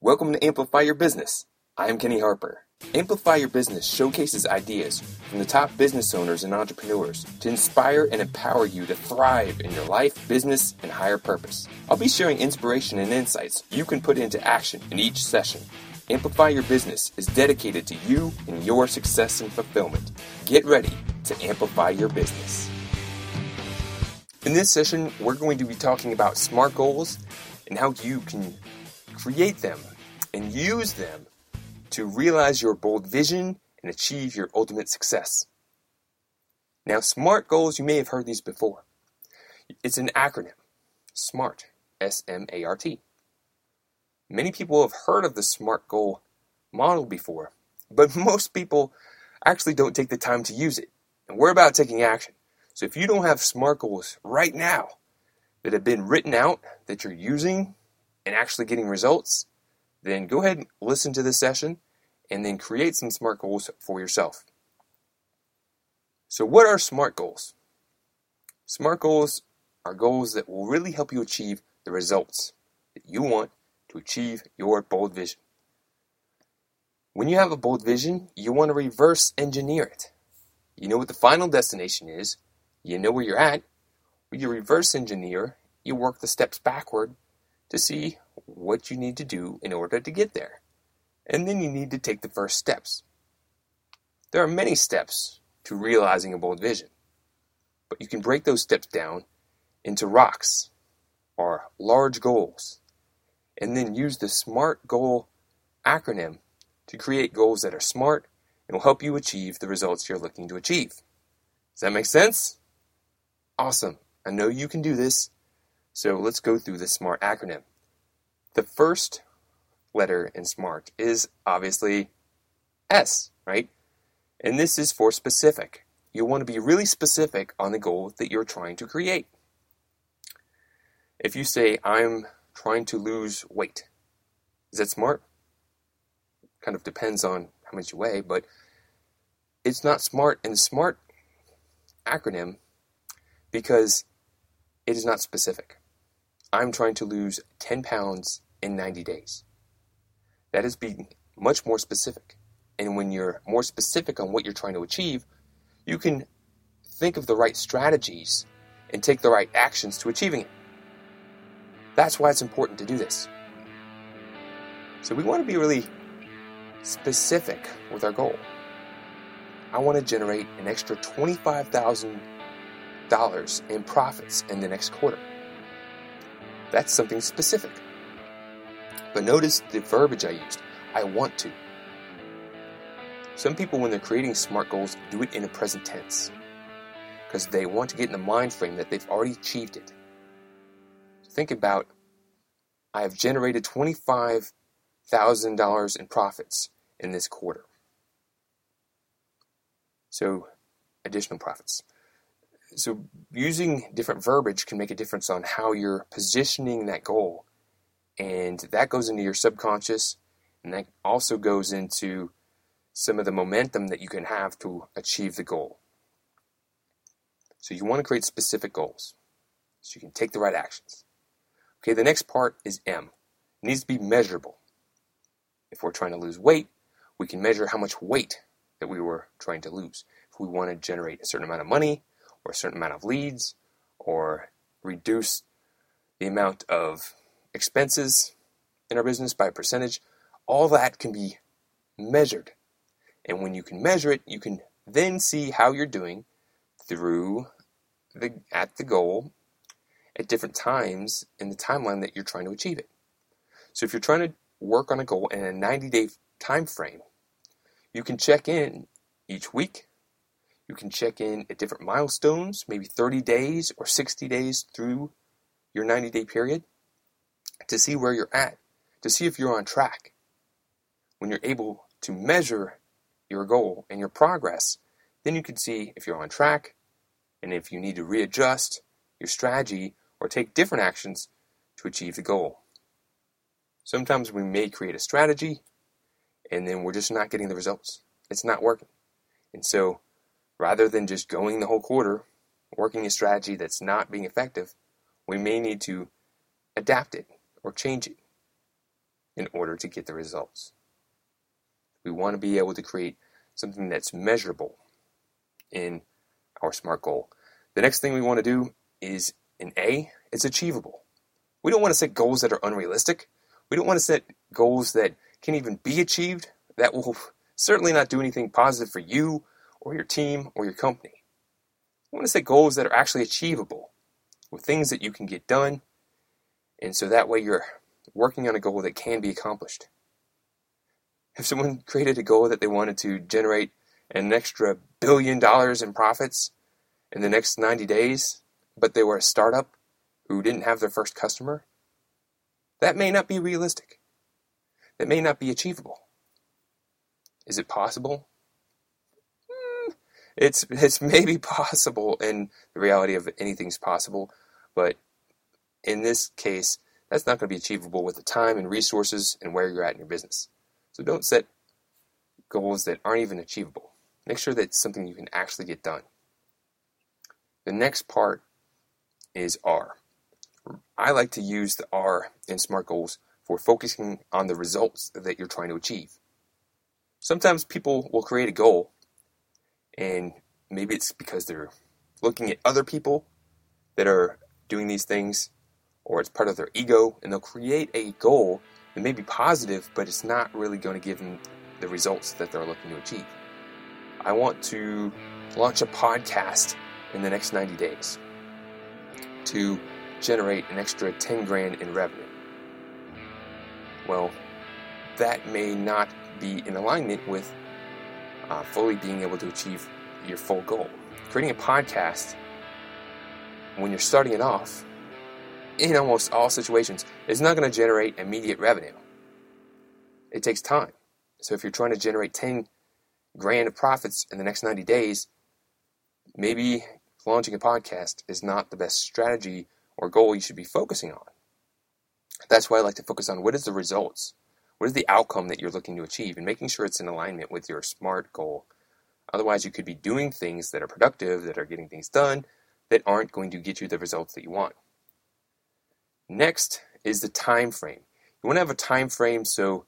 Welcome to Amplify Your Business. I'm Kenny Harper. Amplify Your Business showcases ideas from the top business owners and entrepreneurs to inspire and empower you to thrive in your life, business, and higher purpose. I'll be sharing inspiration and insights you can put into action in each session. Amplify Your Business is dedicated to you and your success and fulfillment. Get ready to amplify your business. In this session, we're going to be talking about SMART goals and how you can create them and use them to realize your bold vision and achieve your ultimate success. Now, SMART goals, you may have heard these before. It's an acronym SMART, S M A R T. Many people have heard of the SMART goal model before, but most people actually don't take the time to use it. And we're about taking action. So if you don't have SMART goals right now that have been written out that you're using and actually getting results, then go ahead and listen to this session and then create some SMART goals for yourself. So, what are SMART goals? SMART goals are goals that will really help you achieve the results that you want to achieve your bold vision. When you have a bold vision, you want to reverse engineer it. You know what the final destination is, you know where you're at. When you reverse engineer, you work the steps backward to see what you need to do in order to get there. And then you need to take the first steps. There are many steps to realizing a bold vision, but you can break those steps down into rocks or large goals and then use the SMART goal acronym to create goals that are smart and will help you achieve the results you're looking to achieve. Does that make sense? Awesome. I know you can do this. So let's go through the SMART acronym. The first letter in SMART is obviously S, right? And this is for specific. You want to be really specific on the goal that you're trying to create. If you say, I'm trying to lose weight, is that smart? Kind of depends on how much you weigh, but it's not smart in the SMART acronym because it is not specific. I'm trying to lose 10 pounds in 90 days. That is being much more specific. And when you're more specific on what you're trying to achieve, you can think of the right strategies and take the right actions to achieving it. That's why it's important to do this. So we want to be really specific with our goal. I want to generate an extra $25,000 in profits in the next quarter. That's something specific. But notice the verbiage I used I want to. Some people, when they're creating SMART goals, do it in a present tense because they want to get in the mind frame that they've already achieved it. Think about I have generated $25,000 in profits in this quarter. So, additional profits. So, using different verbiage can make a difference on how you're positioning that goal and that goes into your subconscious, and that also goes into some of the momentum that you can have to achieve the goal. So you want to create specific goals so you can take the right actions. Okay, the next part is M. It needs to be measurable. If we're trying to lose weight, we can measure how much weight that we were trying to lose. If we want to generate a certain amount of money or a certain amount of leads or reduce the amount of expenses in our business by a percentage, all that can be measured. And when you can measure it, you can then see how you're doing through the at the goal at different times in the timeline that you're trying to achieve it. So if you're trying to work on a goal in a 90-day time frame, you can check in each week. You can check in at different milestones, maybe 30 days or 60 days through your 90-day period to see where you're at, to see if you're on track. When you're able to measure your goal and your progress, then you can see if you're on track and if you need to readjust your strategy or take different actions to achieve the goal. Sometimes we may create a strategy and then we're just not getting the results. It's not working. And so rather than just going the whole quarter, working a strategy that's not being effective, we may need to adapt it or change it. in order to get the results. We want to be able to create something that's measurable in our SMART goal. The next thing we want to do is in A, it's achievable. We don't want to set goals that are unrealistic. We don't want to set goals that can even be achieved. That will certainly not do anything positive for you or your team or your company. We want to set goals that are actually achievable with things that you can get done. And so that way you're working on a goal that can be accomplished. If someone created a goal that they wanted to generate an extra billion dollars in profits in the next 90 days, but they were a startup who didn't have their first customer, that may not be realistic. That may not be achievable. Is it possible? It's it's maybe possible, and the reality of anything's possible, but in this case, that's not going to be achievable with the time and resources and where you're at in your business. So don't set goals that aren't even achievable. Make sure that it's something you can actually get done. The next part is R. I like to use the R in SMART goals for focusing on the results that you're trying to achieve. Sometimes people will create a goal, and maybe it's because they're looking at other people that are doing these things, or it's part of their ego, and they'll create a goal that may be positive, but it's not really going to give them the results that they're looking to achieve. I want to launch a podcast in the next 90 days to generate an extra 10 grand in revenue. Well, that may not be in alignment with uh, fully being able to achieve your full goal. Creating a podcast when you're starting it off, in almost all situations, is not going to generate immediate revenue. It takes time. So if you're trying to generate 10 grand of profits in the next 90 days, maybe launching a podcast is not the best strategy or goal you should be focusing on. That's why I like to focus on what is the results? What is the outcome that you're looking to achieve and making sure it's in alignment with your SMART goal. Otherwise, you could be doing things that are productive, that are getting things done, that aren't going to get you the results that you want. Next is the time frame. You want to have a time frame so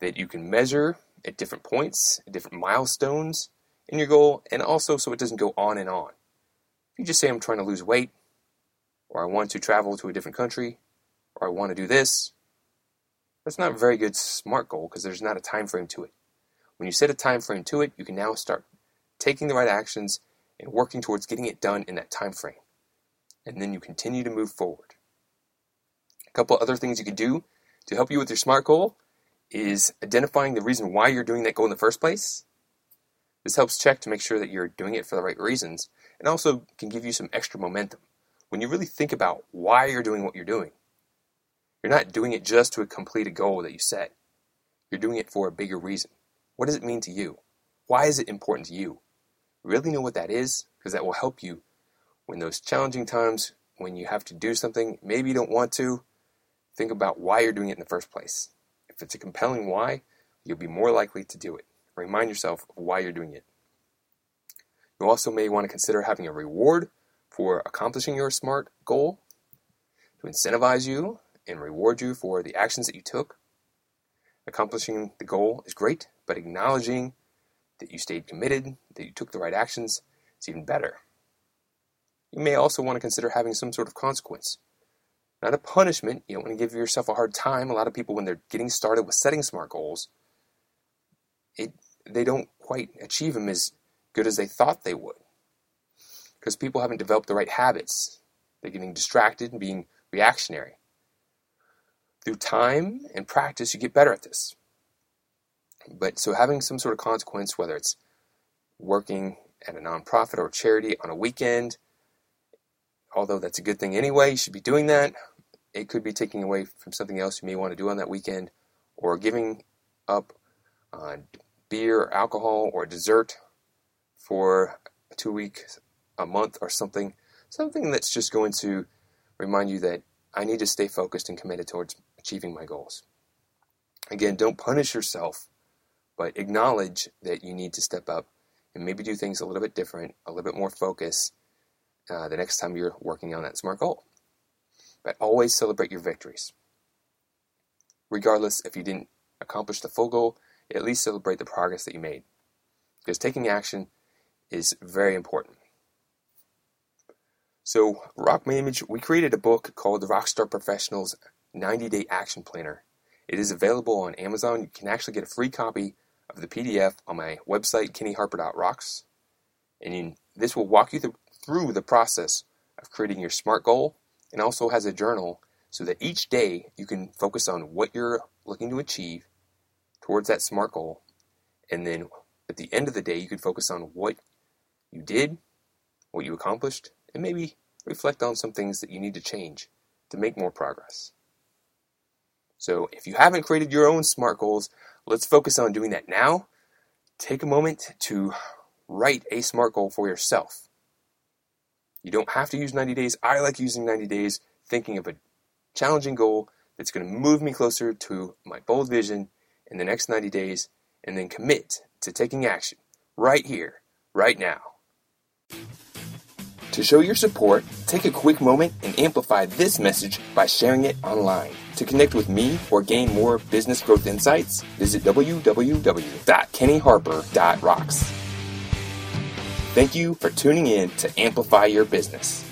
that you can measure at different points, at different milestones in your goal, and also so it doesn't go on and on. If you just say, I'm trying to lose weight, or I want to travel to a different country, or I want to do this, that's not a very good SMART goal because there's not a time frame to it. When you set a time frame to it, you can now start taking the right actions and working towards getting it done in that time frame. And then you continue to move forward. A couple other things you can do to help you with your SMART goal is identifying the reason why you're doing that goal in the first place. This helps check to make sure that you're doing it for the right reasons and also can give you some extra momentum. When you really think about why you're doing what you're doing, you're not doing it just to complete a goal that you set. You're doing it for a bigger reason. What does it mean to you? Why is it important to you? Really know what that is because that will help you when those challenging times when you have to do something maybe you don't want to think about why you're doing it in the first place if it's a compelling why, you'll be more likely to do it. Remind yourself of why you're doing it. You also may want to consider having a reward for accomplishing your SMART goal to incentivize you and reward you for the actions that you took. Accomplishing the goal is great, but acknowledging that you stayed committed, that you took the right actions, is even better. You may also want to consider having some sort of consequence not a punishment. You don't want to give yourself a hard time. A lot of people, when they're getting started with setting SMART goals, it they don't quite achieve them as good as they thought they would because people haven't developed the right habits. They're getting distracted and being reactionary. Through time and practice, you get better at this. But so having some sort of consequence, whether it's working at a nonprofit or charity on a weekend, although that's a good thing anyway, you should be doing that. It could be taking away from something else you may want to do on that weekend, or giving up on beer or alcohol or dessert for two weeks, a month, or something. Something that's just going to remind you that I need to stay focused and committed towards achieving my goals. Again, don't punish yourself, but acknowledge that you need to step up and maybe do things a little bit different, a little bit more focused, uh, the next time you're working on that SMART goal. But always celebrate your victories. regardless if you didn't accomplish the full goal, at least celebrate the progress that you made. Because taking action is very important. So, Rock My Image, we created a book called The Rockstar Professionals 90 Day Action Planner. It is available on Amazon. You can actually get a free copy of the PDF on my website, kennyharper.rocks. And this will walk you through the process of creating your SMART goal and also has a journal so that each day you can focus on what you're looking to achieve towards that SMART goal. And then at the end of the day, you can focus on what you did, what you accomplished, and maybe reflect on some things that you need to change to make more progress. So if you haven't created your own SMART goals, let's focus on doing that now. Take a moment to write a SMART goal for yourself. You don't have to use 90 days. I like using 90 days, thinking of a challenging goal that's going to move me closer to my bold vision in the next 90 days, and then commit to taking action right here, right now. To show your support, take a quick moment and amplify this message by sharing it online. To connect with me or gain more business growth insights, visit www.kennyharper.rocks. Thank you for tuning in to Amplify Your Business.